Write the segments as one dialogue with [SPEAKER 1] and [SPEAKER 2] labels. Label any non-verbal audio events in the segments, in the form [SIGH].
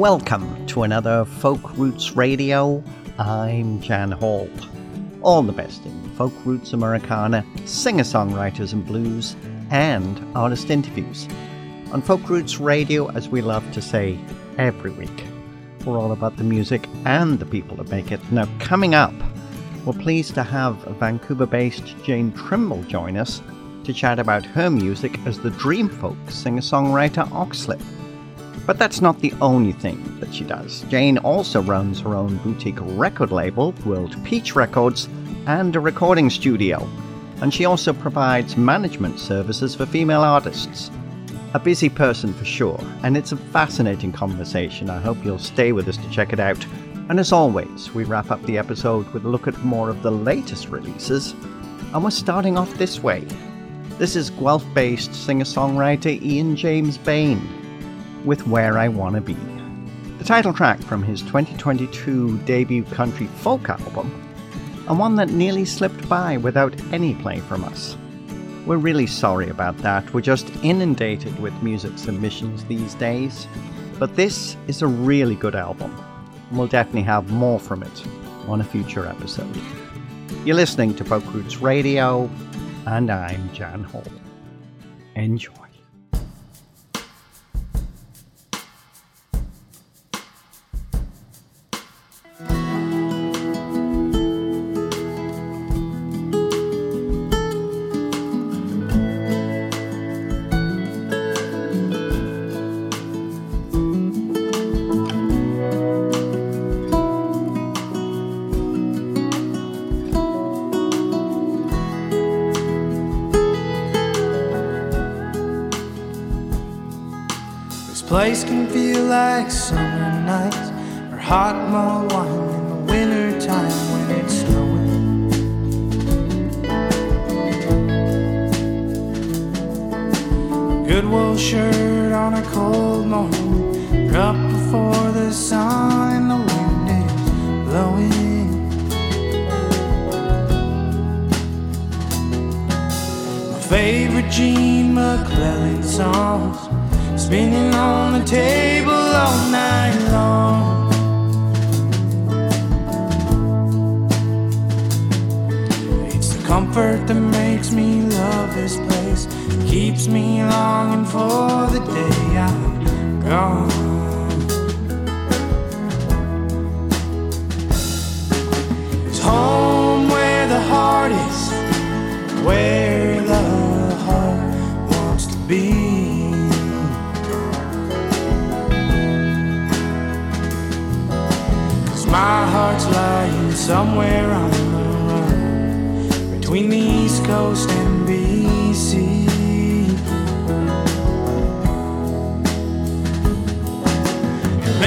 [SPEAKER 1] Welcome to another Folk Roots Radio. I'm Jan Hall. All the best in folk roots Americana, singer songwriters and blues, and artist interviews. On Folk Roots Radio, as we love to say every week, we're all about the music and the people that make it. Now, coming up, we're pleased to have Vancouver based Jayne Trimble join us to chat about her music as the Dream Folk singer songwriter Oxlip. But that's not the only thing that she does. Jayne also runs her own boutique record label, World Peach Records, and a recording studio. And she also provides management services for female artists. A busy person for sure, and it's a fascinating conversation. I hope you'll stay with us to check it out. And as always, we wrap up the episode with a look at more of the latest releases. And we're starting off this way. This is Guelph based singer songwriter Ian James Bain with Where I Wanna Be. The title track from his 2022 debut country folk album, and one that nearly slipped by without any play from us. We're really sorry about that, we're just inundated with music submissions these days, but this is a really good album. And we'll definitely have more from it on a future episode. You're listening to Folk Roots Radio, and I'm Jan Hall. Enjoy.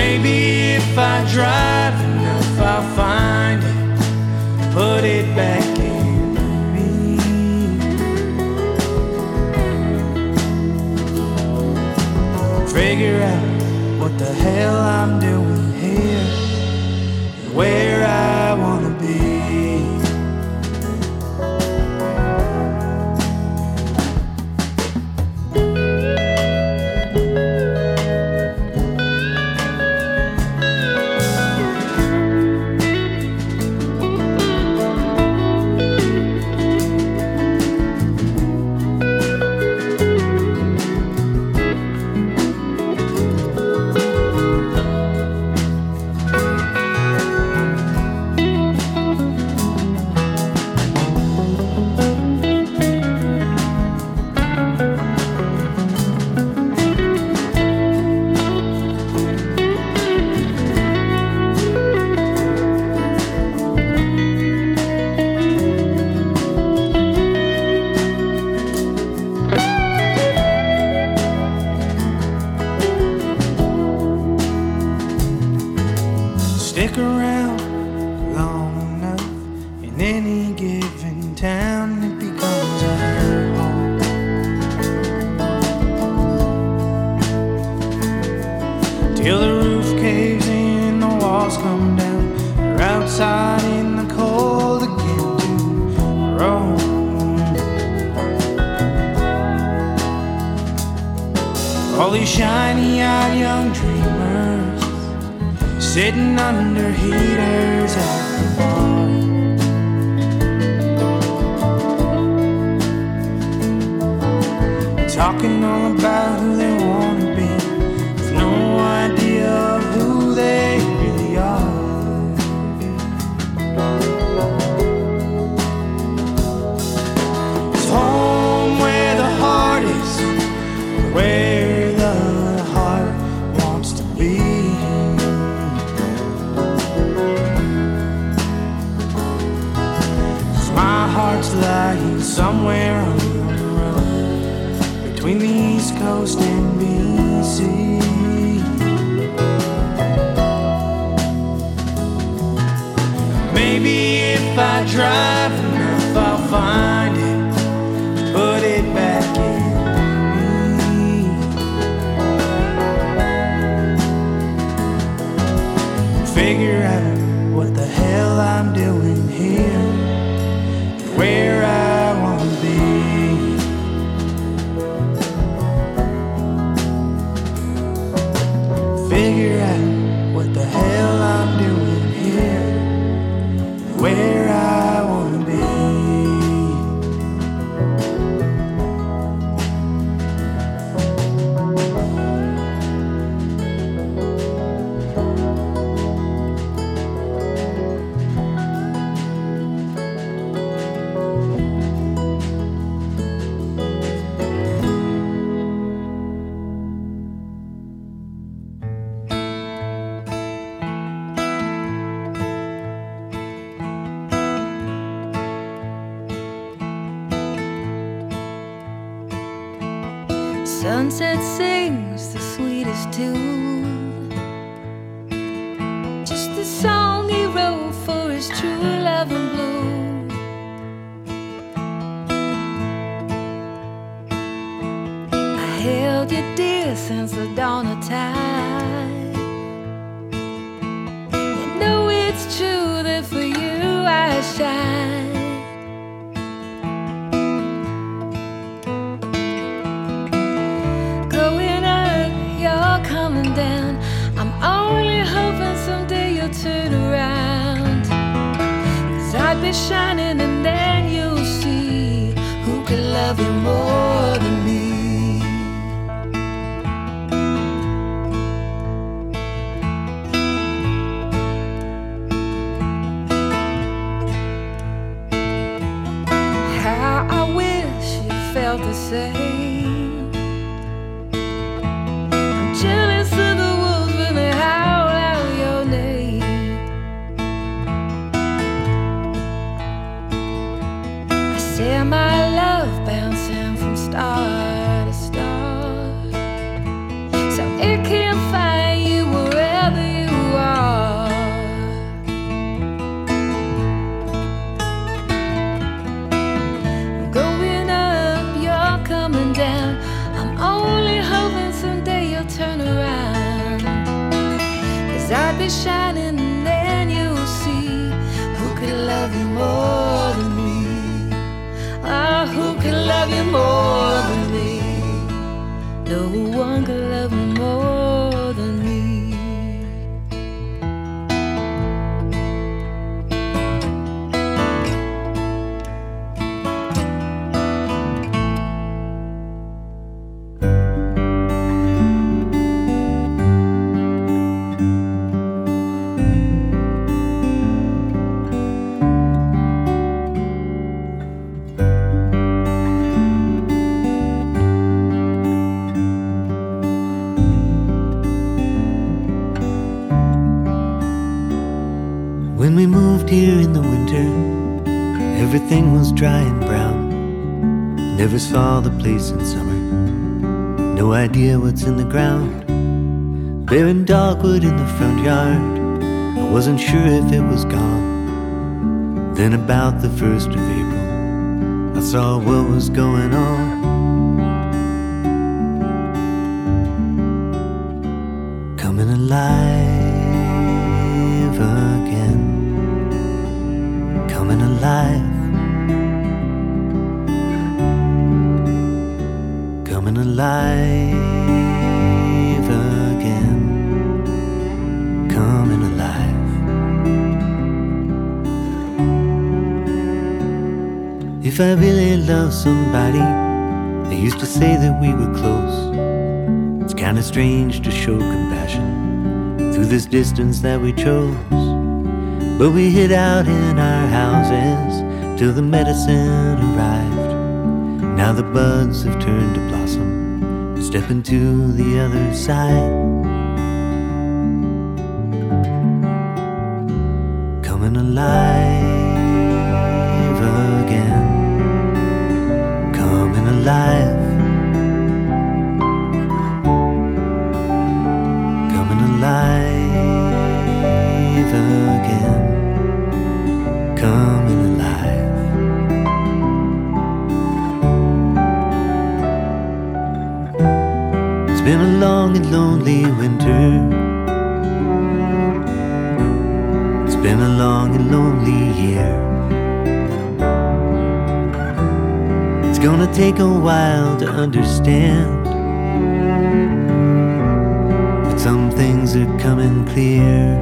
[SPEAKER 2] Maybe if I drive enough, I'll find it, put it back in me. Figure out what the hell I'm doing here where I talking all about
[SPEAKER 3] sunset sings the sweetest tune. Just the song he wrote for his true love and blue. I held you dear since the dawn of time.
[SPEAKER 4] Never saw the place in summer. No idea what's in the ground. Bearing dogwood in the front yard. I wasn't sure if it was gone. Then, about the 1st of April, I saw what was going on. Somebody, they used to say that we were close. It's kinda strange to show compassion through this distance that we chose. But we hid out in our houses till the medicine arrived. Now the buds have turned to blossom. Step into the other side. Coming understand. But some things are coming clear.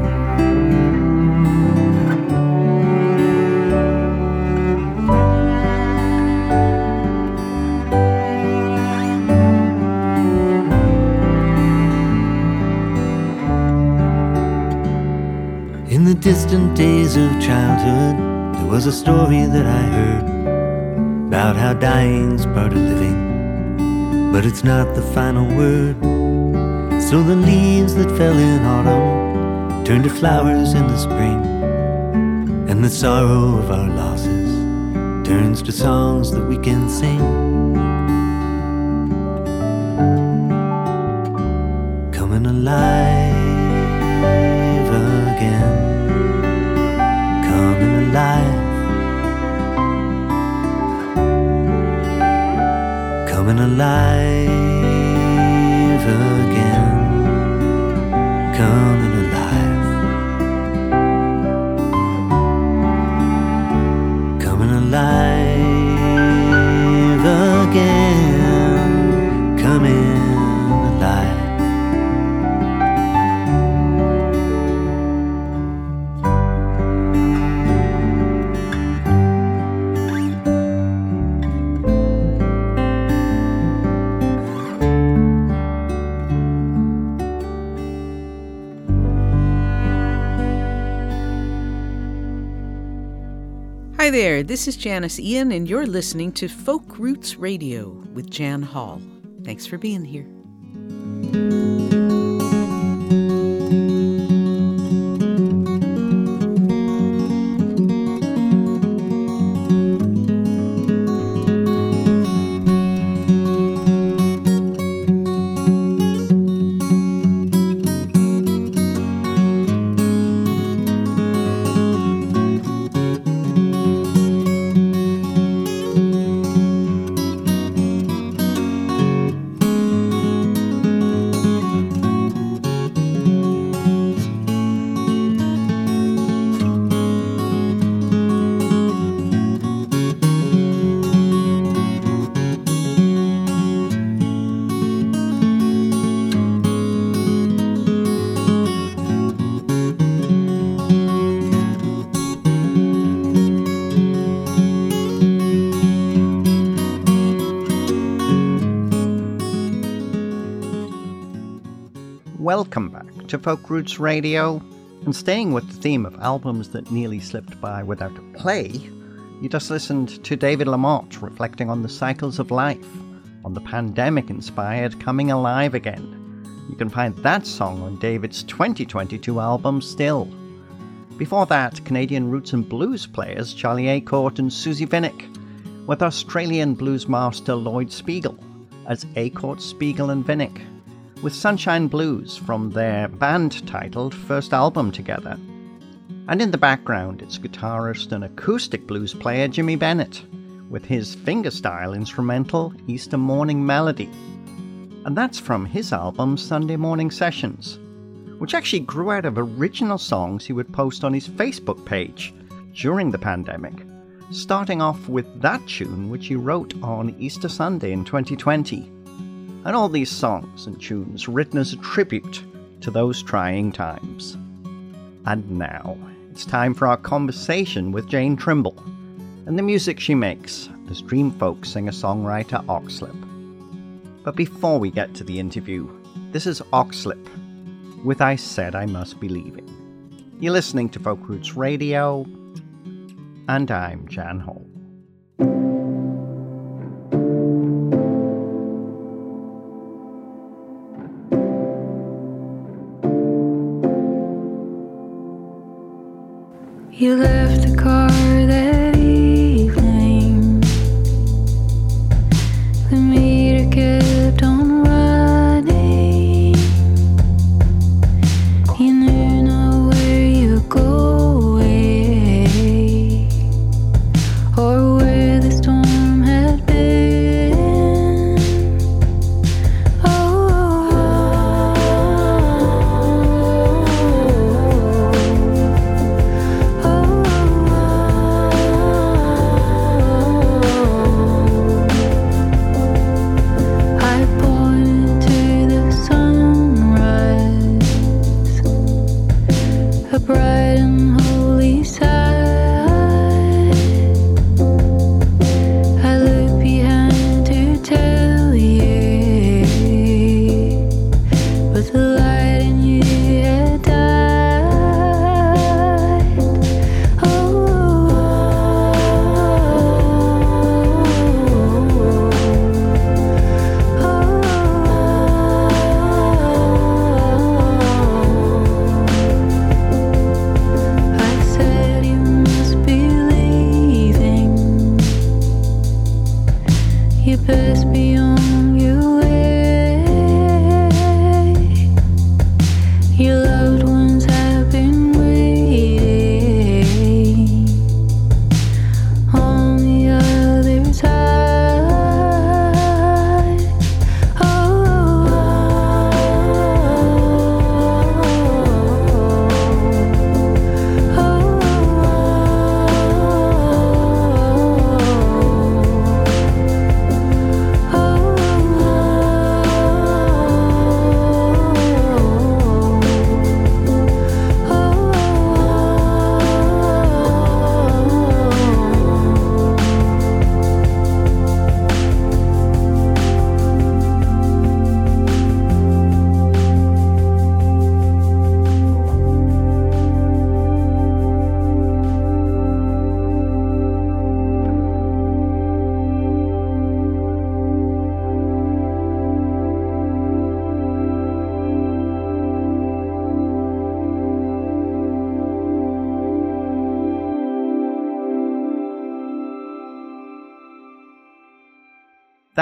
[SPEAKER 4] In the distant days of childhood, there was a story that I heard about how dying's part of living, but it's not the final word. So the leaves that fell in autumn turn to flowers in the spring, and the sorrow of our losses turns to songs that we can sing. Coming alive Coming alive again, coming
[SPEAKER 5] Hi there, this is Janis Ian, and you're listening to Folk Roots Radio with Jan Hall. Thanks for being here.
[SPEAKER 1] To Folk Roots Radio. And staying with the theme of albums that nearly slipped by without a play, you just listened to David LaMotte reflecting on the cycles of life, on the pandemic inspired Coming Alive Again. You can find that song on David's 2022 album Still. Before that, Canadian roots and blues players Charlie A'Court and Susie Vinnick, with Australian blues master Lloyd Spiegel as A'Court, Spiegel, and Vinnick with Sunshine Blues from their band titled first album together. And in the background, it's guitarist and acoustic blues player Jimmy Bennett with his fingerstyle instrumental Easter Morning Melody. And that's from his album Sunday Morning Sessions, which actually grew out of original songs he would post on his Facebook page during the pandemic, starting off with that tune which he wrote on Easter Sunday in 2020 and all these songs and tunes written as a tribute to those trying times. And now, it's time for our conversation with Jayne Trimble and the music she makes as dream Dreamfolk singer songwriter Oxlip. But before we get to the interview, this is Oxlip with I Said I Must Be Leaving. You're listening to Folk Roots Radio, and I'm Jan Hall.
[SPEAKER 3] You left the car that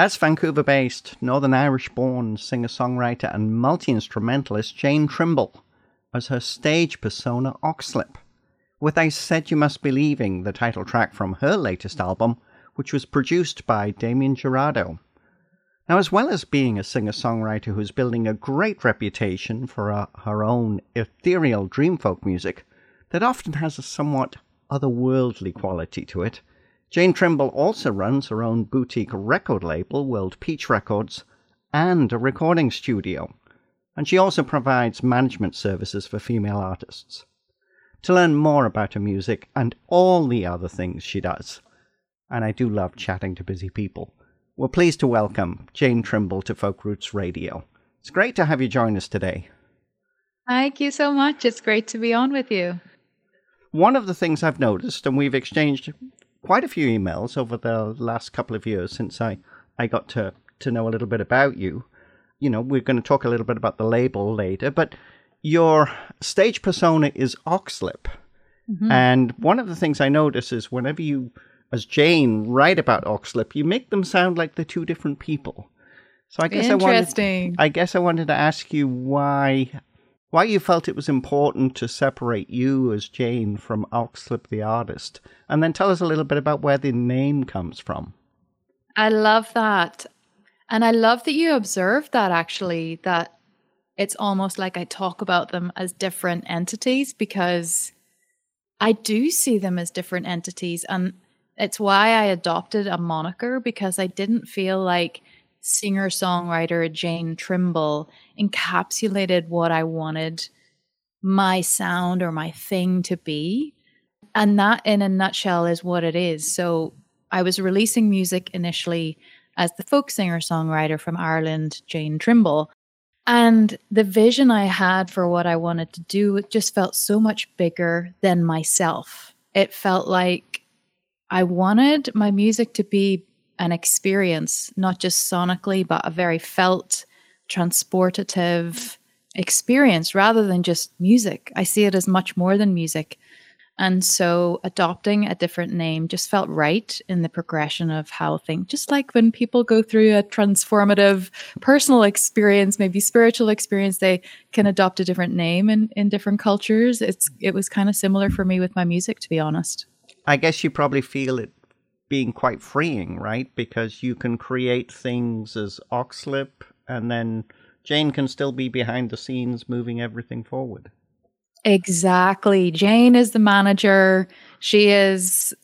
[SPEAKER 1] That's Vancouver based, Northern Irish born singer songwriter and multi instrumentalist Jayne Trimble as her stage persona Oxlip, with I Said You Must Be Leaving, the title track from her latest album, which was produced by Damien Jurado. Now, as well as being a singer songwriter who's building a great reputation for uh, her own ethereal dreamfolk music that often has a somewhat otherworldly quality to it, Jayne Trimble also runs her own boutique record label, World Peach Records, and a recording studio. And she also provides management services for female artists. To learn more about her music and all the other things she does, and I do love chatting to busy people, we're pleased to welcome Jayne Trimble to Folk Roots Radio. It's great to have you join us today.
[SPEAKER 6] Thank you so much. It's great to be on with you.
[SPEAKER 1] One of the things I've noticed, and we've exchanged quite a few emails over the last couple of years since I, I got to, to know a little bit about you. You know, we're going to talk a little bit about the label later, but your stage persona is Oxlip.
[SPEAKER 6] Mhm.
[SPEAKER 1] And one of the things I notice is whenever you, as Jayne, write about Oxlip, you make them sound like they're two different people. So I guess I wanted,
[SPEAKER 6] Interesting.
[SPEAKER 1] I guess I wanted to ask you why why you felt it was important to separate you as Jayne from Oxlip the artist, and then tell us a little bit about where the name comes from.
[SPEAKER 6] I love that. And I love that you observed that actually, that it's almost like I talk about them as different entities because I do see them as different entities. And it's why I adopted a moniker because I didn't feel like singer songwriter Jayne Trimble encapsulated what I wanted my sound or my thing to be. And that, in a nutshell, is what it is. So I was releasing music initially as the folk singer songwriter from Ireland, Jayne Trimble. And the vision I had for what I wanted to do it just felt so much bigger than myself. It felt like I wanted my music to be an experience, not just sonically, but a very felt, transportative experience rather than just music. I see it as much more than music. And so adopting a different name just felt right in the progression of how things, just like when people go through a transformative personal experience, maybe spiritual experience, they can adopt a different name in, in different cultures. It's it was kind of similar for me with my music, to be honest.
[SPEAKER 1] I guess you probably feel it being quite freeing, right? Because you can create things as Oxlip and then Jayne can still be behind the scenes moving everything forward.
[SPEAKER 6] Exactly. Jayne is the manager. She is,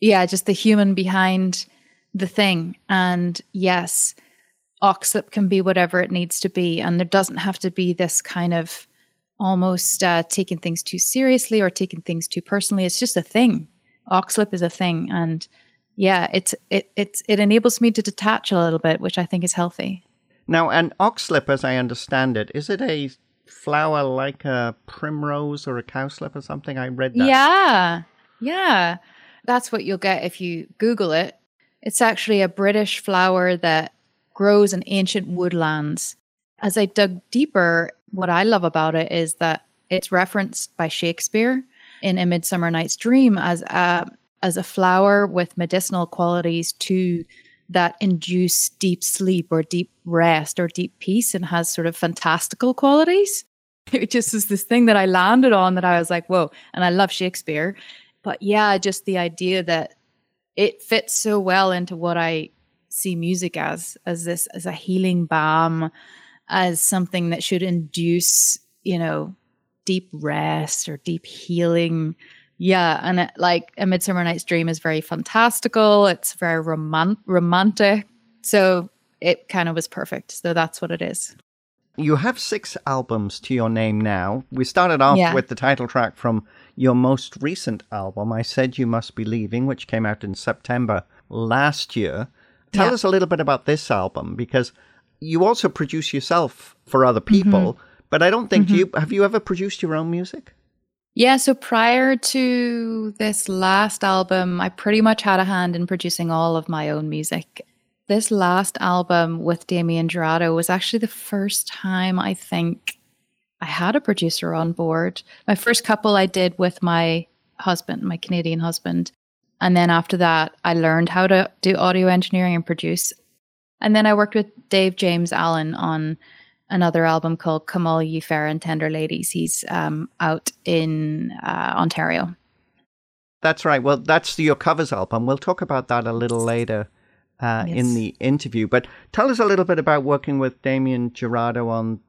[SPEAKER 6] yeah, just the human behind the thing. And yes, Oxlip can be whatever it needs to be. And there doesn't have to be this kind of almost uh, taking things too seriously or taking things too personally. It's just a thing. Oxlip is a thing. And yeah, it's it it's it enables me to detach a little bit, which I think is healthy.
[SPEAKER 1] Now, an oxlip, as I understand it, is it a flower like a primrose or a cowslip or something? I read that.
[SPEAKER 6] Yeah. Yeah. That's what you'll get if you Google it. It's actually a British flower that grows in ancient woodlands. As I dug deeper, what I love about it is that it's referenced by Shakespeare in A Midsummer Night's Dream as a as a flower with medicinal qualities to that induce deep sleep or deep rest or deep peace and has sort of fantastical qualities. [LAUGHS] It just is this thing that I landed on that I was like, whoa. And I love Shakespeare. But yeah, just the idea that it fits so well into what I see music as, as this, as a healing balm, as something that should induce, you know, deep rest or deep healing yeah, and it, like A Midsummer Night's Dream is very fantastical. It's very roman- romantic. So it kind of was perfect. So that's what it is.
[SPEAKER 1] You have six albums to your name now. We started off
[SPEAKER 6] Yeah.
[SPEAKER 1] with the title track from your most recent album, I Said You Must Be Leaving, which came out in September last year. Tell
[SPEAKER 6] Yeah.
[SPEAKER 1] us a little bit about this album because you also produce yourself for other mm-hmm. people, but I don't think mm-hmm. you have you ever produced your own music?
[SPEAKER 6] Yeah, so prior to this last album, I pretty much had a hand in producing all of my own music. This last album with Damien Jurado was actually the first time I think I had a producer on board. My first couple I did with my husband, my Canadian husband. And then after that, I learned how to do audio engineering and produce. And then I worked with Dave James Allen on another album called Come All Ye Fair and Tender Ladies. He's um, out in uh, Ontario.
[SPEAKER 1] That's right. Well, that's your covers album. We'll talk about that a little later uh, in the interview. But tell us a little bit about working with Damien Jurado on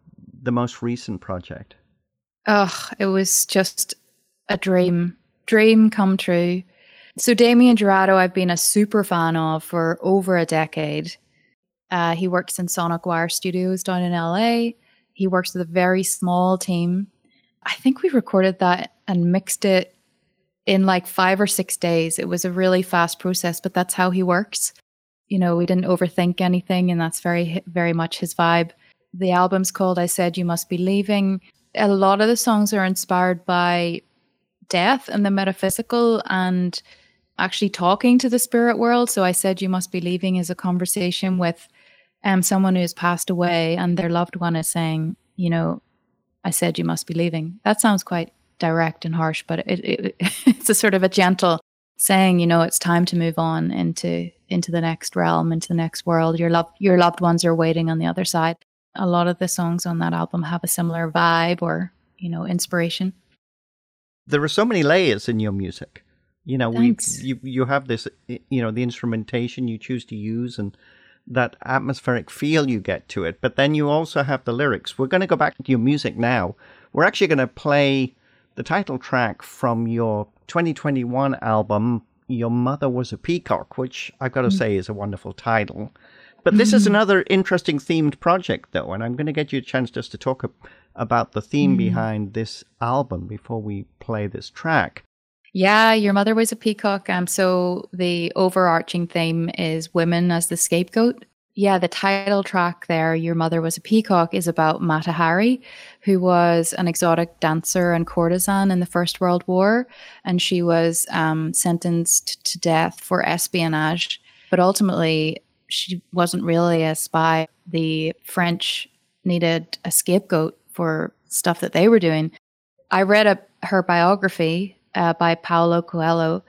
[SPEAKER 1] the most recent project.
[SPEAKER 6] Oh, it was just a dream, dream come true. So Damien Jurado, I've been a super fan of for over a decade. Uh, he works in Sonic Wire Studios down in LA. He works with a very small team. I think we recorded that and mixed it in like five or six days. It was a really fast process, but that's how he works. You know, we didn't overthink anything, and that's very, very much his vibe. The album's called I Said You Must Be Leaving. A lot of the songs are inspired by death and the metaphysical and actually talking to the spirit world. So I Said You Must Be Leaving is a conversation with um, someone who has passed away and their loved one is saying, you know, I said you must be leaving. That sounds quite direct and harsh, but it, it [LAUGHS] it's a sort of a gentle saying, you know, it's time to move on into into the next realm, into the next world. Your loved your loved ones are waiting on the other side. A lot of the songs on that album have a similar vibe or, you know, inspiration.
[SPEAKER 1] There are so many layers in your music. You know, we you you have this, you know, the instrumentation you choose to use and that atmospheric feel you get to it. But then you also have the lyrics. We're going to go back to your music now. We're actually going to play the title track from your 2021 album, Your Mother Was a Peacock, which I've got to mm. say is a wonderful title. But this is mm-hmm. another interesting themed project, though, and I'm going to get you a chance just to talk about the theme mm. behind this album before we play this track.
[SPEAKER 6] Yeah, your mother was a peacock. Um, so the overarching theme is women as the scapegoat. Yeah, the title track there, Your Mother Was a Peacock, is about Mata Hari, who was an exotic dancer and courtesan in the First World War. And she was um, sentenced to death for espionage. But ultimately, she wasn't really a spy. The French needed a scapegoat for stuff that they were doing. I read a, her biography uh, by Paulo Coelho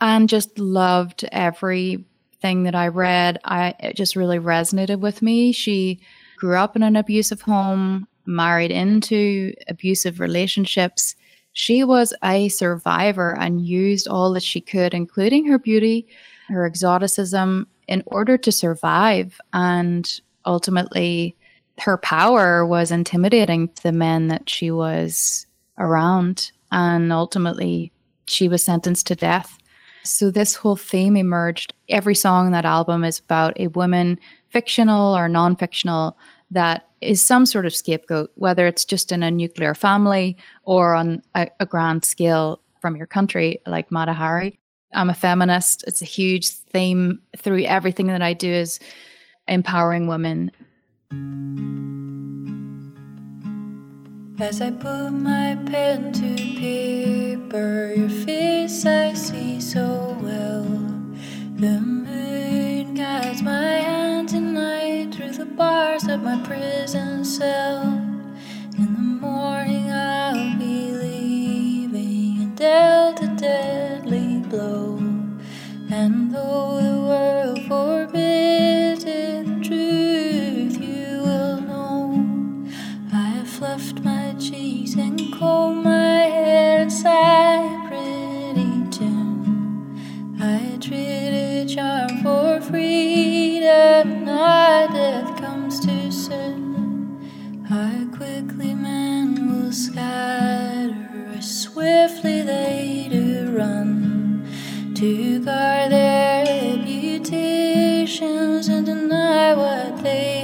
[SPEAKER 6] and just loved everything that I read. I it just really resonated with me. She grew up in an abusive home, married into abusive relationships. She was a survivor and used all that she could, including her beauty, her exoticism, in order to survive. And ultimately, her power was intimidating to the men that she was around. And ultimately, she was sentenced to death. So, this whole theme emerged. Every song in that album is about a woman, fictional or non fictional, that is some sort of scapegoat, whether it's just in a nuclear family or on a, a grand scale from your country, like Mata Hari. I'm a feminist. It's a huge theme through everything that I do is empowering women.
[SPEAKER 3] As I put my pen to paper, your face I see so well. The moon guides my hand tonight through the bars of my prison cell. In the morning I'll be leaving and dealt a deadly blow. And though the world forbids sigh pretty tune. I traded charm for freedom, not death comes too soon. How quickly men will scatter, as swiftly they do run to guard their reputations and deny what they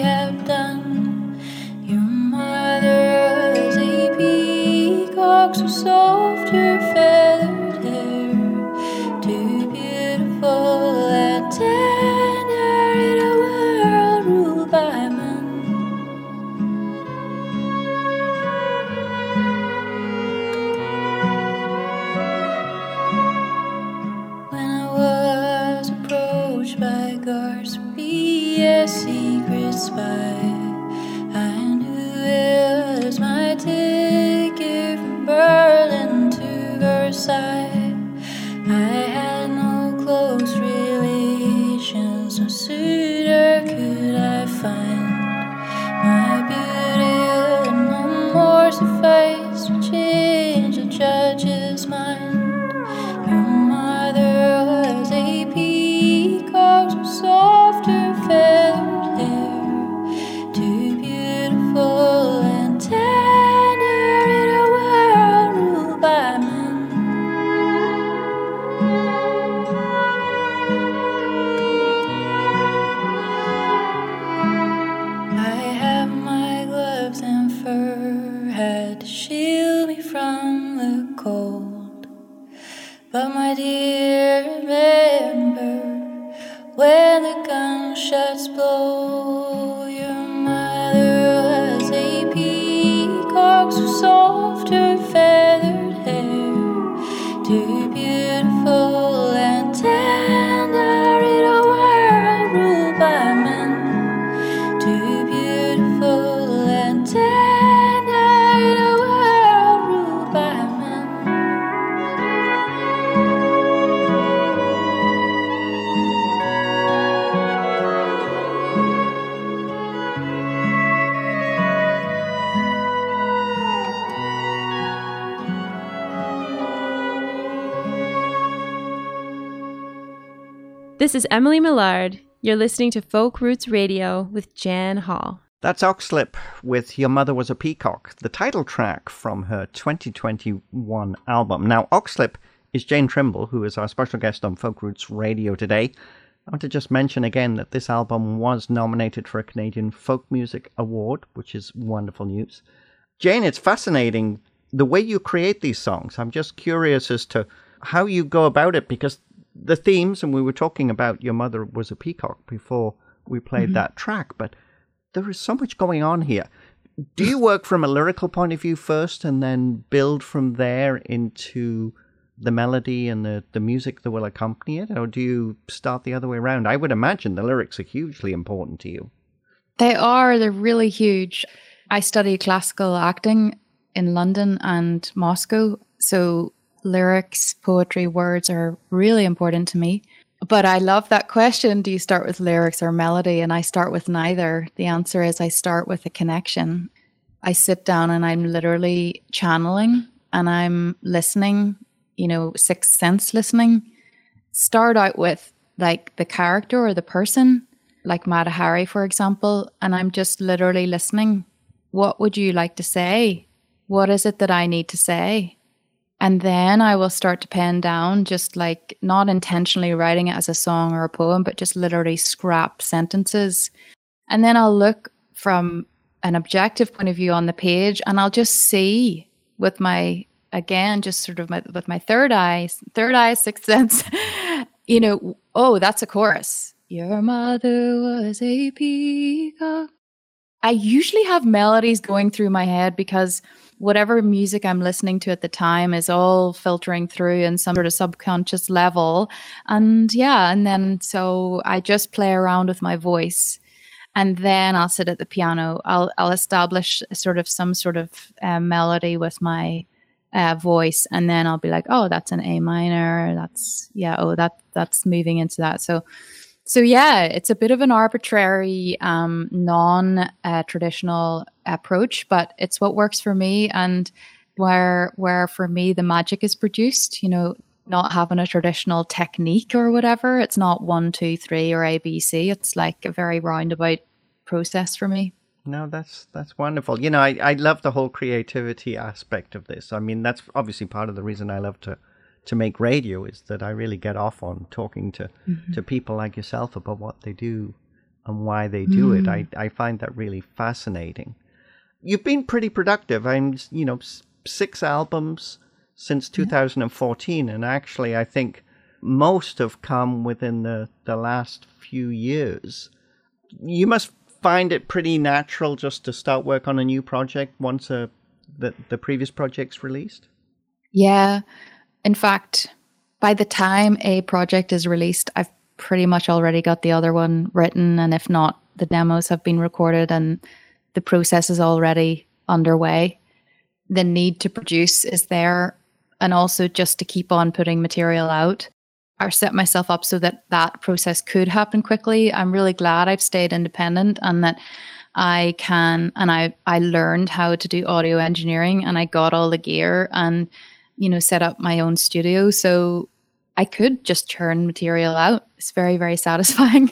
[SPEAKER 7] This is Emily Millard. You're listening to Folk Roots Radio with Jan Hall.
[SPEAKER 1] That's Oxlip with Your Mother Was a Peacock, the title track from her 2021 album. Now, Oxlip is Jayne Trimble, who is our special guest on Folk Roots Radio today. I want to just mention again that this album was nominated for a Canadian Folk Music Award, which is wonderful news. Jayne, it's fascinating the way you create these songs. I'm just curious as to how you go about it because the themes, and we were talking about your mother was a peacock before we played mm-hmm. that track, but there is so much going on here. Do you work from a lyrical point of view first and then build from there into the melody and the, the music that will accompany it? Or do you start the other way around? I would imagine the lyrics are hugely important to you.
[SPEAKER 6] They are, they're really huge. I study classical acting in London and Moscow. So lyrics, poetry, words are really important to me. But I love that question. Do you start with lyrics or melody? And I start with neither. The answer is I start with a connection. I sit down and I'm literally channeling and I'm listening, you know, sixth sense listening. Start out with like the character or the person, like Mata Hari, for example, and I'm just literally listening. What would you like to say? What is it that I need to say? And then I will start to pen down, just like not intentionally writing it as a song or a poem, but just literally scrap sentences. And then I'll look from an objective point of view on the page and I'll just see with my, again, just sort of my, with my third eye, third eye, sixth sense, [LAUGHS] you know, oh, that's a chorus. Your mother was a peacock. I usually have melodies going through my head because whatever music I'm listening to at the time is all filtering through in some sort of subconscious level. And yeah, and then so I just play around with my voice. And then I'll sit at the piano. I'll I'll establish sort of some sort of uh, melody with my uh, voice, and then I'll be like, "Oh, that's an A minor. That's yeah. Oh, that that's moving into that." So so yeah, it's a bit of an arbitrary, um, non-traditional uh, approach, but it's what works for me, and where where for me the magic is produced. You know, not having a traditional technique or whatever. It's not one, two, three, or ABC. It's like a very roundabout process for me.
[SPEAKER 1] No, that's that's wonderful. You know, I, I love the whole creativity aspect of this. I mean, that's obviously part of the reason I love to to make radio is that I really get off on talking to, mm-hmm. to people like yourself about what they do and why they do mm. it. I, I find that really fascinating. You've been pretty productive. I'm, you know, six albums since 2014, yeah. and actually, I think most have come within the, the last few years. You must find it pretty natural just to start work on a new project once a, the, the previous project's released?
[SPEAKER 6] Yeah. In fact, by the time a project is released, I've pretty much already got the other one written. And if not, the demos have been recorded and the process is already underway. The need to produce is there. And also just to keep on putting material out. I set myself up so that that process could happen quickly. I'm really glad I've stayed independent and that I can, and I, I learned how to do audio engineering and I got all the gear and you know, set up my own studio. So I could just churn material out. It's very, very [LAUGHS] satisfying.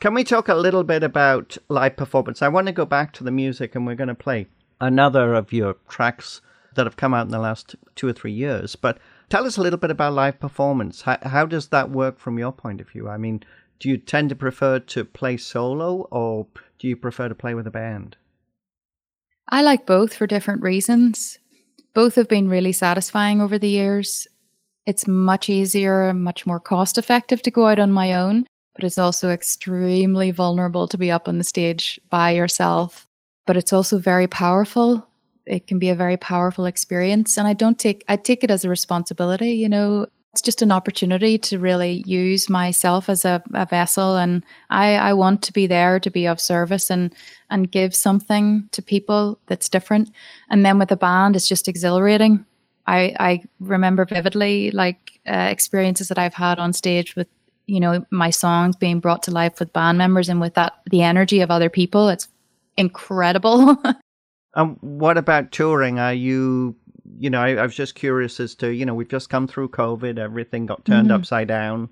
[SPEAKER 1] Can we talk a little bit about live performance? I want to go back to the music and we're going to play another of your tracks that have come out in the last two or three years. But tell us a little bit about live performance. How, how does that work from your point of view? I mean, do you tend to prefer to play solo or do you prefer to play with a band?
[SPEAKER 6] I like both for different reasons. Both have been really satisfying over the years. It's much easier and much more cost effective to go out on my own, but it's also extremely vulnerable to be up on the stage by yourself. But it's also very powerful. It can be a very powerful experience. And I don't take, I take it as a responsibility, you know, it's just an opportunity to really use myself as a, a vessel. And I, I want to be there to be of service and and give something to people that's different. And then with the band it's just exhilarating. I i remember vividly like uh, experiences that i've had on stage with you know my songs being brought to life with band members and with that the energy of other people. It's incredible. [LAUGHS]
[SPEAKER 1] Um what about touring? Are you you know, I, I, was just curious as to, you know, we've just come through COVID, everything got turned mm-hmm. upside down.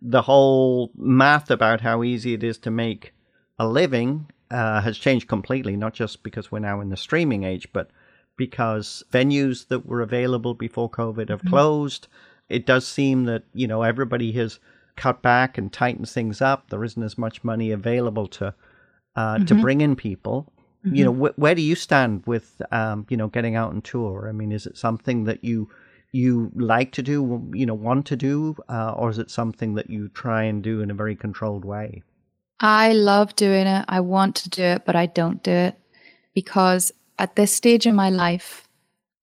[SPEAKER 1] The whole math about how easy it is to make a living uh, has changed completely, not just because we're now in the streaming age, but because venues that were available before COVID have mm-hmm. closed. It does seem that, you know, everybody has cut back and tightened things up. There isn't as much money available to uh, mm-hmm. to bring in people. Mm-hmm. You know, mm-hmm. wh- where do you stand with, um, you know, getting out on tour? I mean, is it something that you you like to do, you know, want to do, uh, or is it something that you try and do in a very controlled way?
[SPEAKER 6] I love doing it. I want to do it, but I don't do it because at this stage in my life,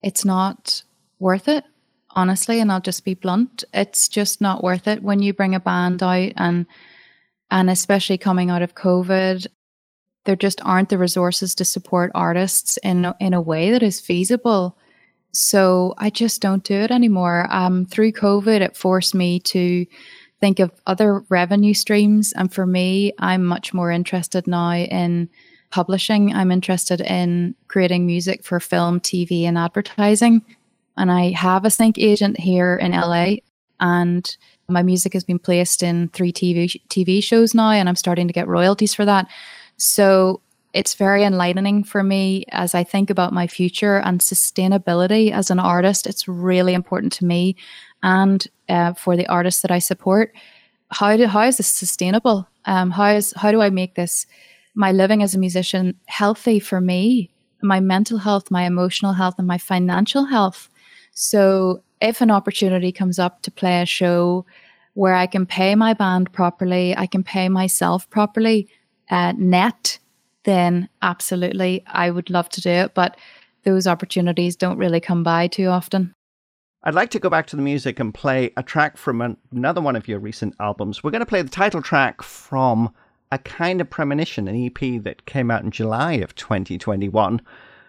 [SPEAKER 6] it's not worth it, honestly. And I'll just be blunt. It's just not worth it when you bring a band out and and especially coming out of COVID, there just aren't the resources to support artists in in a way that is feasible. So I just don't do it anymore. Um, through COVID, it forced me to think of other revenue streams, and for me, I'm much more interested now in publishing. I'm interested in creating music for film, TV, and advertising. And I have a sync agent here in LA, and my music has been placed in three TV TV shows now, and I'm starting to get royalties for that. So it's very enlightening for me as I think about my future and sustainability as an artist. It's really important to me and uh, for the artists that I support. How do how is this sustainable? Um, how is how do I make this my living as a musician healthy for me, my mental health, my emotional health, and my financial health? So if an opportunity comes up to play a show where I can pay my band properly, I can pay myself properly, uh, net, then absolutely I would love to do it. But those opportunities don't really come by too often.
[SPEAKER 1] I'd like to go back to the music and play a track from an- another one of your recent albums. We're going to play the title track from A Kind of Premonition, an EP that came out in July of 2021.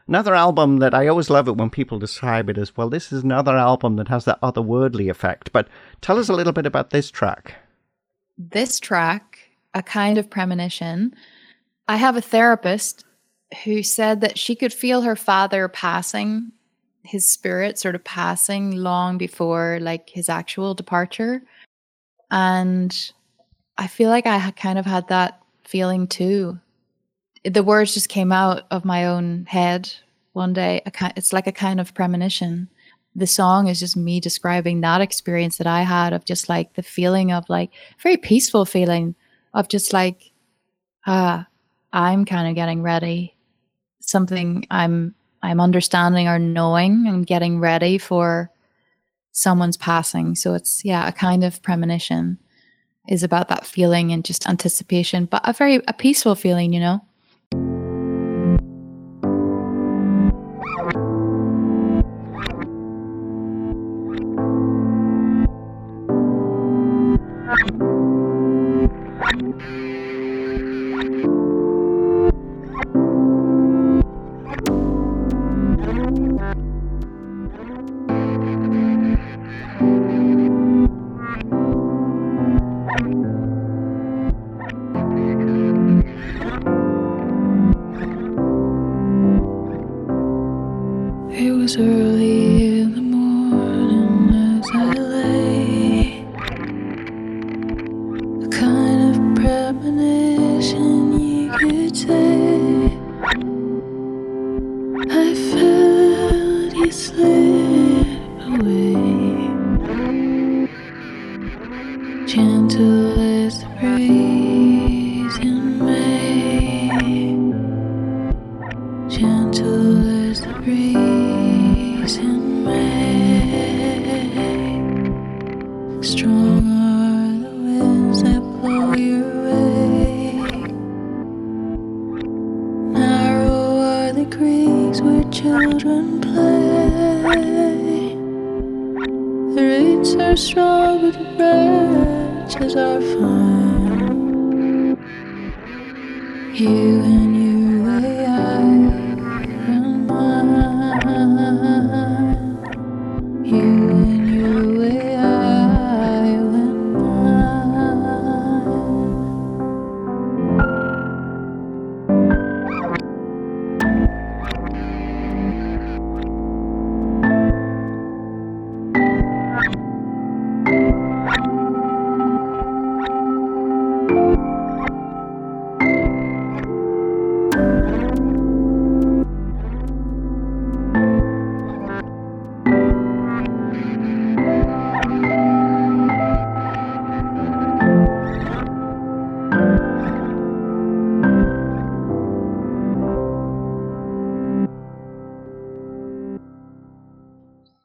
[SPEAKER 1] Another album that I always love it when people describe it as, well, this is another album that has that otherworldly effect. But tell us a little bit about this track.
[SPEAKER 6] This track, A Kind of Premonition, I have a therapist who said that she could feel her father passing his spirit sort of passing long before like his actual departure. And I feel like I kind of had that feeling too. The words just came out of my own head one day. It's like a kind of premonition. The song is just me describing that experience that I had of just like the feeling of like very peaceful feeling of just like, ah, I'm kind of getting ready. Something I'm I'm understanding or knowing and getting ready for someone's passing. So it's yeah, a kind of premonition is about that feeling and just anticipation, but a very a peaceful feeling, you know.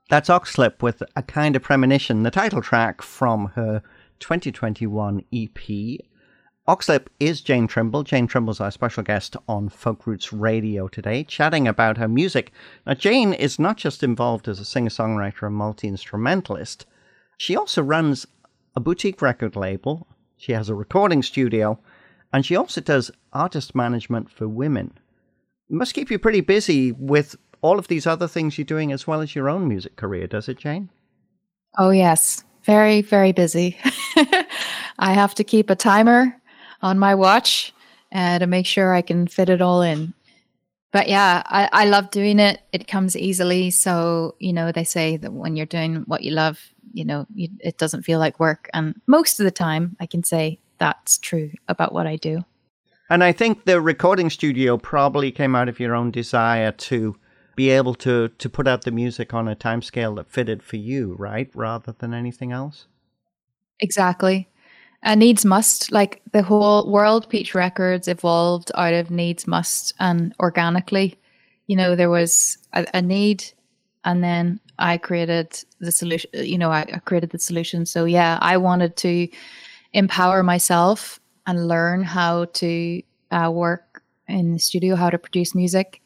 [SPEAKER 1] That's Oxlip with A Kind of Premonition, the title track from her 2021 EP. Oxlip is Jayne Trimble. Jayne Trimble's our special guest on Folk Roots Radio today, chatting about her music. Now, Jayne is not just involved as a singer songwriter and multi instrumentalist, she also runs a boutique record label, she has a recording studio, and she also does artist management for women. It must keep you pretty busy with all of these other things you're doing as well as your own music career, does it, Jayne?
[SPEAKER 6] Oh, yes. Very, very busy. [LAUGHS] I have to keep a timer on my watch uh, to make sure I can fit it all in. But yeah, I, I love doing it. It comes easily. So, you know, they say that when you're doing what you love, you know, you, it doesn't feel like work. And most of the time, I can say that's true about what I do.
[SPEAKER 1] And I think the recording studio probably came out of your own desire to be able to to put out the music on a timescale that fitted for you, right? Rather than anything else.
[SPEAKER 6] Exactly. And needs must like the whole world peach records evolved out of needs must and organically you know there was a, a need and then i created the solution you know I, I created the solution so yeah i wanted to empower myself and learn how to uh, work in the studio how to produce music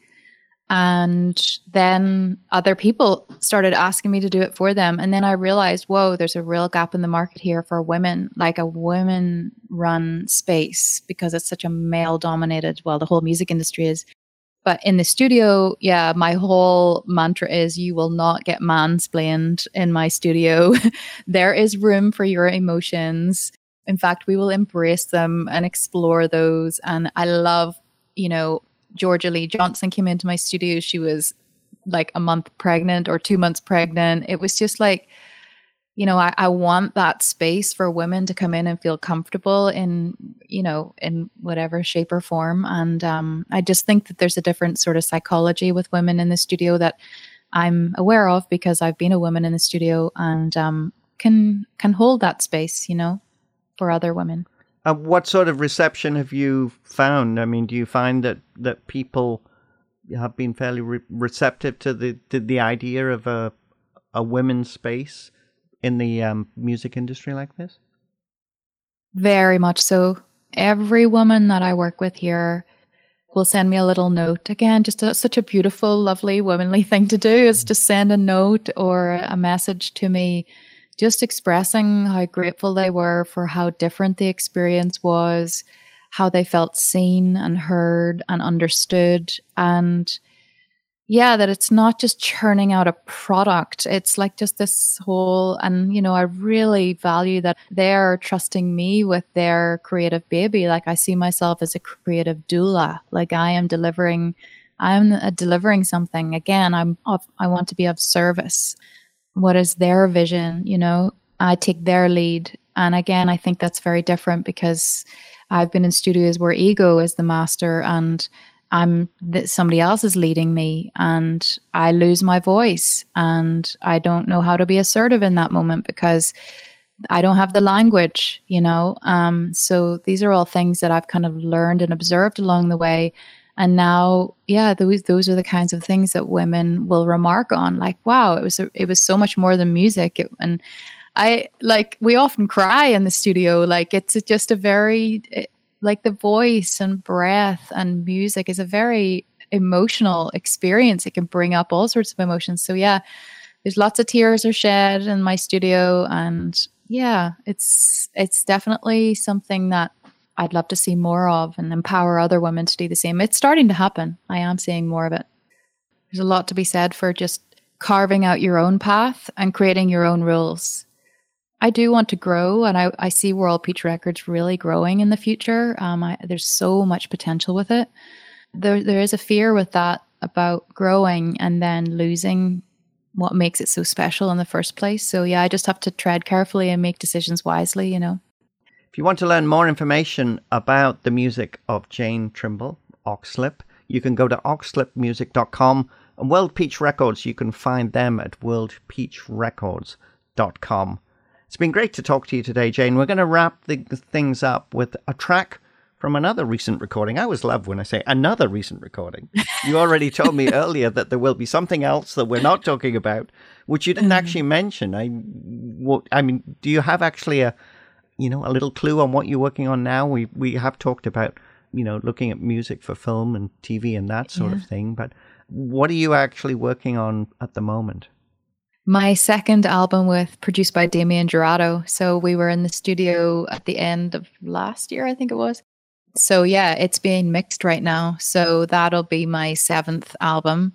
[SPEAKER 6] and then other people started asking me to do it for them. And then I realized, whoa, there's a real gap in the market here for women, like a women run space because it's such a male dominated, well, the whole music industry is. But in the studio, yeah, my whole mantra is you will not get mansplained in my studio. [LAUGHS] there is room for your emotions. In fact, we will embrace them and explore those. And I love, you know, Georgia Lee Johnson came into my studio. She was like a month pregnant or two months pregnant. It was just like, you know, I, I want that space for women to come in and feel comfortable in, you know, in whatever shape or form. And um, I just think that there's a different sort of psychology with women in the studio that I'm aware of because I've been a woman in the studio and um, can can hold that space, you know, for other women.
[SPEAKER 1] Uh, what sort of reception have you found? I mean, do you find that, that people have been fairly re- receptive to the to the idea of a a women's space in the um, music industry like this?
[SPEAKER 6] Very much so. Every woman that I work with here will send me a little note. Again, just a, such a beautiful, lovely, womanly [LAUGHS] thing to do is to send a note or a message to me just expressing how grateful they were for how different the experience was, how they felt seen and heard and understood. And yeah, that it's not just churning out a product. It's like just this whole, and you know, I really value that they're trusting me with their creative baby. Like I see myself as a creative doula. Like I am delivering, I'm uh, delivering something. Again, I'm, of, I want to be of service what is their vision you know i take their lead. And again i think that's very different because i've been in studios where ego is the master and i'm that somebody else is leading me and i lose my voice and i don't know how to be assertive in that moment because i don't have the language you know? Um, so these are all things that i've kind of learned and observed along the way and now yeah those those are the kinds of things that women will remark on like wow it was a, it was so much more than music. It, and i like we often cry in the studio like it's just a very like the voice and breath and music is a very emotional experience. It can bring up all sorts of emotions. So yeah there's lots of tears are shed in my studio and yeah it's it's definitely something that I'd love to see more of and empower other women to do the same. It's starting to happen. I am seeing more of it. There's a lot to be said for just carving out your own path and creating your own rules. I do want to grow, and I, I see World Peach Records really growing in the future. Um, I, there's so much potential with it. There, there is a fear with that about growing and then losing what makes it so special in the first place. So yeah, I just have to tread carefully and make decisions wisely, you know.
[SPEAKER 1] If you want to learn more information about the music of Jayne Trimble, Oxlip, you can go to oxlipmusic.com and World Peach Records, you can find them at worldpeachrecords.com. It's been great to talk to you today, Jayne. We're going to wrap the, things up with a track from another recent recording. I always love when I say another recent recording. [LAUGHS] You already told me earlier that there will be something else that we're not talking about, which you didn't
[SPEAKER 6] Mm.
[SPEAKER 1] actually mention. I, what, I mean, do you have actually a, you know, a little clue on what you're working on now? We we have talked about, you know, looking at music for film and TV and that sort of thing, but what are you actually working on at the moment?
[SPEAKER 6] My second album with produced by Damien Jurado. So we were in the studio at the end of last year, I think it was. So yeah, it's being mixed right now. So that'll be my seventh album.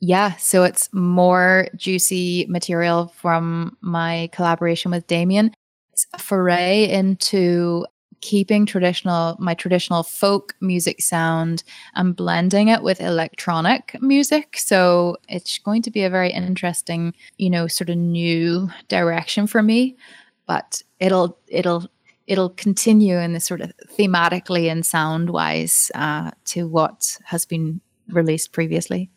[SPEAKER 6] Yeah, so it's more juicy material from my collaboration with Damien. It's a foray into keeping traditional my traditional folk music sound and blending it with electronic music. So it's going to be a very interesting, you know, sort of new direction for me. But it'll it'll it'll continue in this sort of thematically and sound wise uh, to what has been released previously.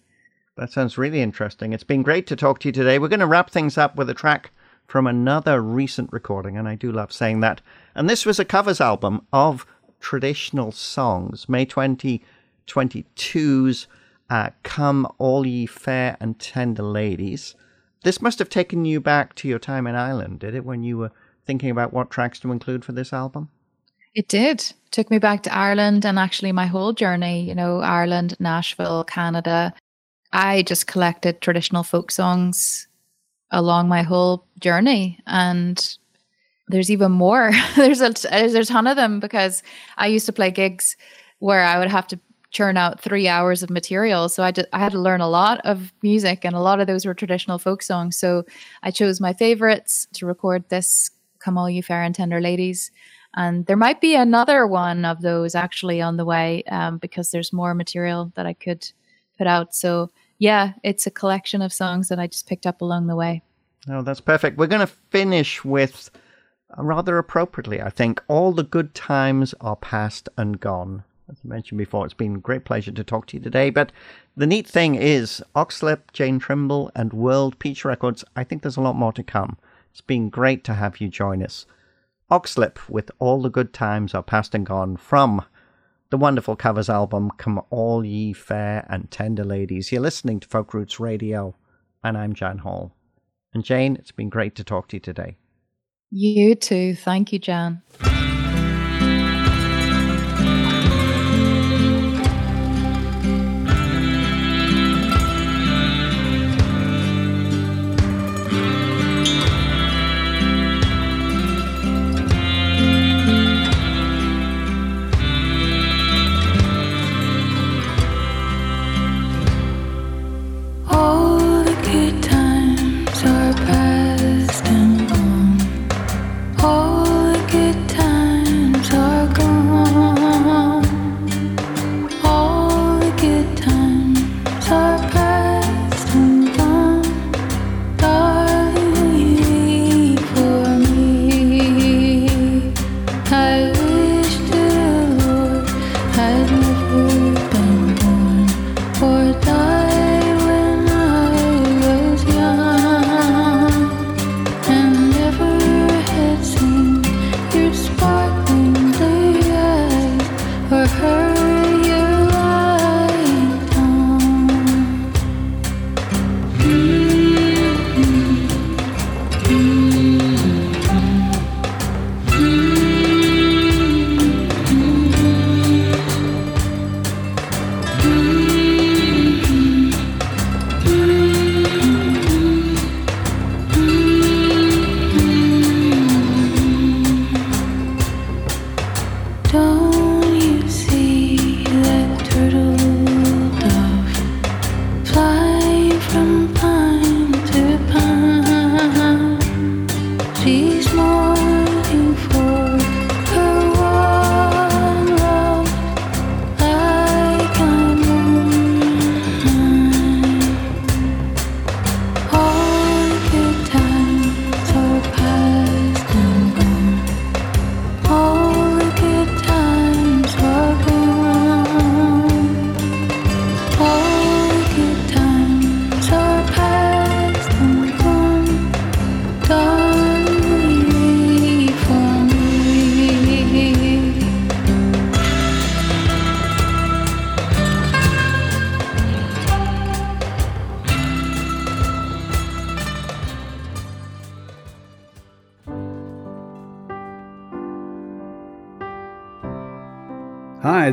[SPEAKER 1] That sounds really interesting. It's been great to talk to you today. We're going to wrap things up with a track from another recent recording, and I do love saying that. And this was a covers album of traditional songs. May 2022's uh, Come All Ye Fair and Tender Ladies. This must have taken you back to your time in Ireland, did it, when you were thinking about what tracks to include for this album?
[SPEAKER 6] It did. Took me back to Ireland and actually my whole journey, you know, Ireland, Nashville, Canada. I just collected traditional folk songs along my whole journey and there's even more. [LAUGHS] there's a there's a ton of them because I used to play gigs where I would have to churn out 3 hours of material. So I just, I had to learn a lot of music and a lot of those were traditional folk songs. So I chose my favorites to record this Come All You Fair and Tender Ladies. And there might be another one of those actually on the way um, because there's more material that I could put out. So, yeah, it's a collection of songs that I just picked up along the way.
[SPEAKER 1] Oh, that's perfect. We're going to finish with, uh, rather appropriately, I think, All the Good Times Are Past and Gone. As I mentioned before, it's been a great pleasure to talk to you today. But the neat thing is, Oxlip, Jayne Trimble, and World Peach Records, I think there's a lot more to come. It's been great to have you join us. Oxlip with All the Good Times Are Past and Gone from the wonderful covers album Come All Ye Fair and Tender Ladies. You're listening to Folk Roots Radio, and I'm Jan Hall. And Jayne, it's been great to talk to you today.
[SPEAKER 6] You too. Thank you, Jan.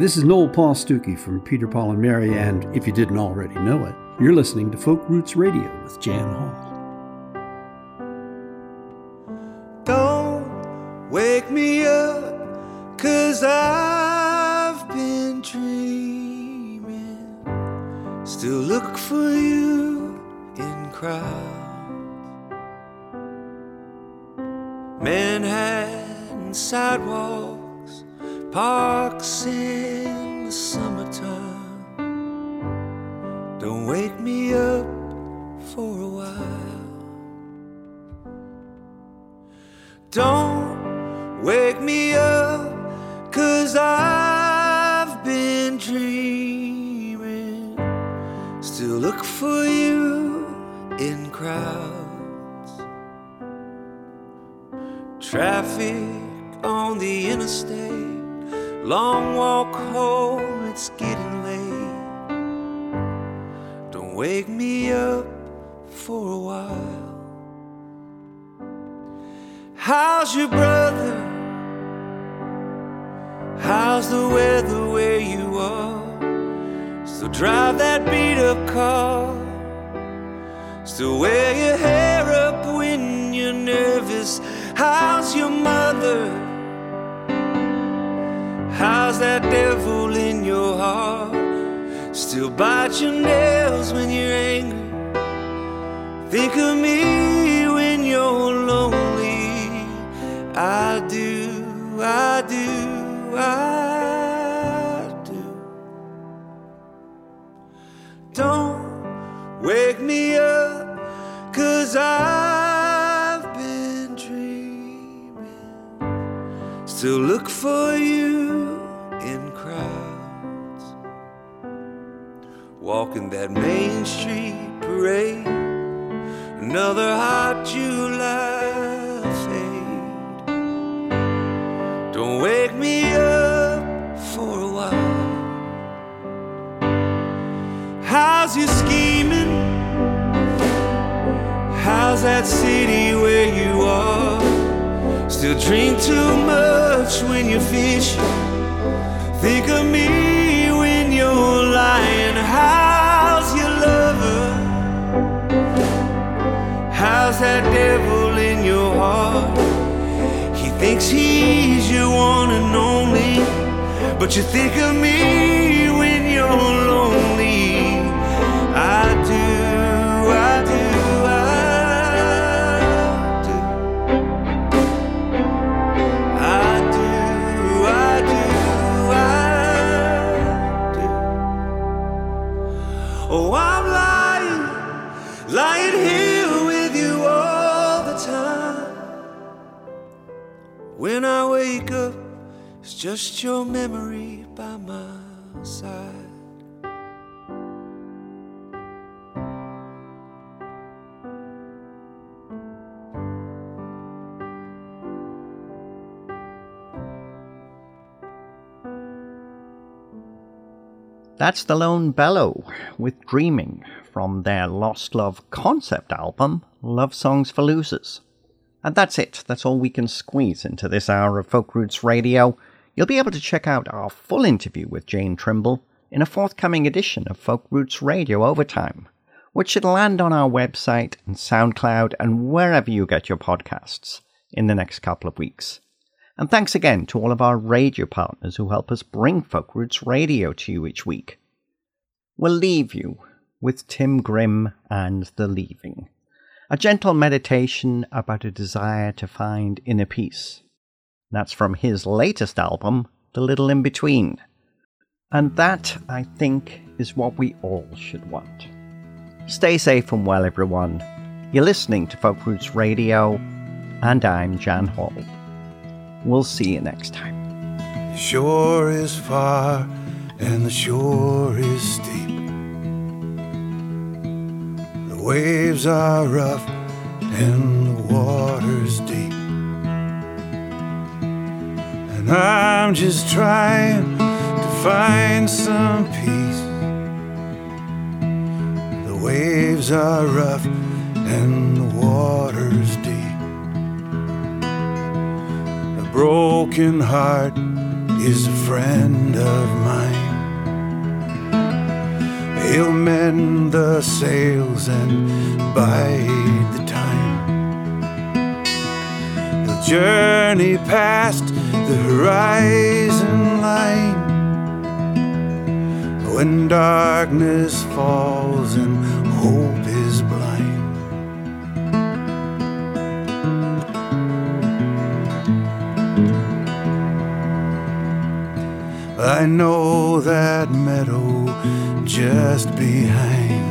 [SPEAKER 8] This is Noel Paul Stookey from Peter, Paul, and Mary, and if you didn't already know it, you're listening to Folk Roots Radio with Jan Hall.
[SPEAKER 4] Don't wake me up, cause I've been dreaming. Still look for you in crowds. Manhattan sidewalks, parks in Brother? How's the weather where you are? Still drive that beat up car. Still wear your hair up when you're nervous. How's your mother? How's that devil in your heart? Still bite your nails when you're angry. Think of me I do, I do, I do. Don't wake me up, cause I've been dreaming. Still look for you in crowds. Walking that Main Street parade. Another hot that city where you are? Still drink too much when you fish. Think of me when you're lying. How's your lover? How's that devil in your heart? He thinks he's your one and only. But you think of me when you're Oh, I'm lying, lying here with you all the time. When I wake up, it's just your memory by my side.
[SPEAKER 1] That's The Lone Bellow with Dreaming from their Lost Love concept album, Love Songs for Losers. And that's it. That's all we can squeeze into this hour of Folk Roots Radio. You'll be able to check out our full interview with Jayne Trimble in a forthcoming edition of Folk Roots Radio Overtime, which should land on our website and SoundCloud and wherever you get your podcasts in the next couple of weeks. And thanks again to all of our radio partners who help us bring Folk Roots Radio to you each week. We'll leave you with Tim Grimm and The Leaving, a gentle meditation about a desire to find inner peace. That's from his latest album, The Little In Between. And that, I think, is what we all should want. Stay safe and well, everyone. You're listening to Folk Roots Radio, and I'm Jan Hall. We'll see you next time.
[SPEAKER 4] Shore is far and the shore is steep. The waves are rough and the water's deep. And I'm just trying to find some peace. The waves are rough and the water's broken heart
[SPEAKER 2] is a friend of mine. He'll mend the sails and bide the time. He'll journey past the horizon line when darkness falls and hope is I know that meadow just behind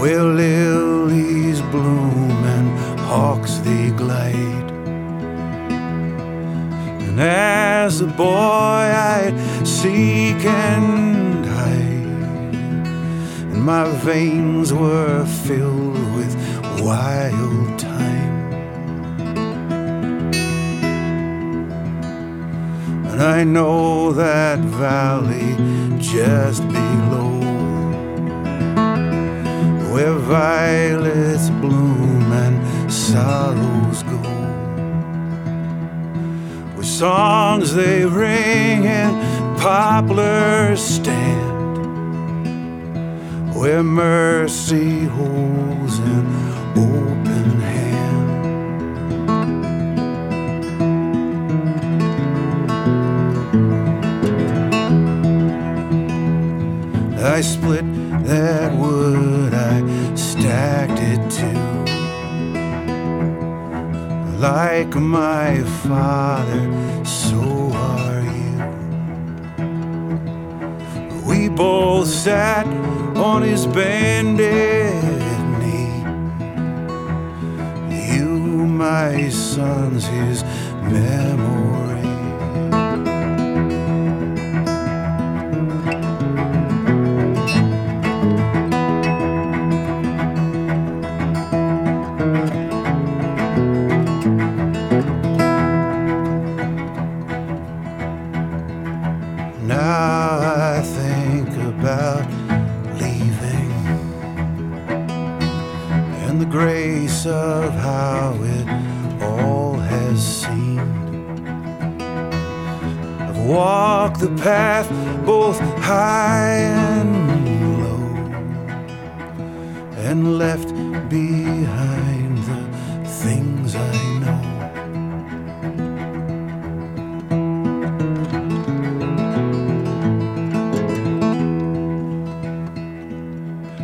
[SPEAKER 2] where lilies bloom and hawks they glide. And as a boy I'd seek and hide, and my veins were filled with wild time. I know that valley just below where violets bloom and sorrows go. Where songs they ring and poplars stand. Where mercy holds an open hand. I split that wood, I stacked it too. Like my father, so are you. We both sat on his bended knee. You, my sons, his memory. Path both high and low and left behind the things I know.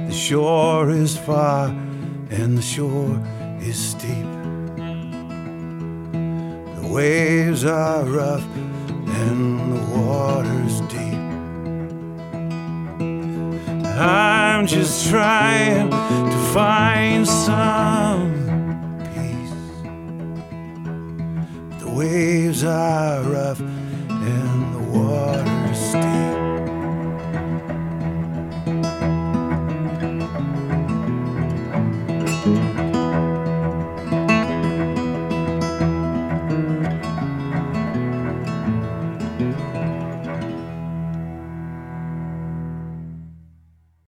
[SPEAKER 2] The shore is far and the shore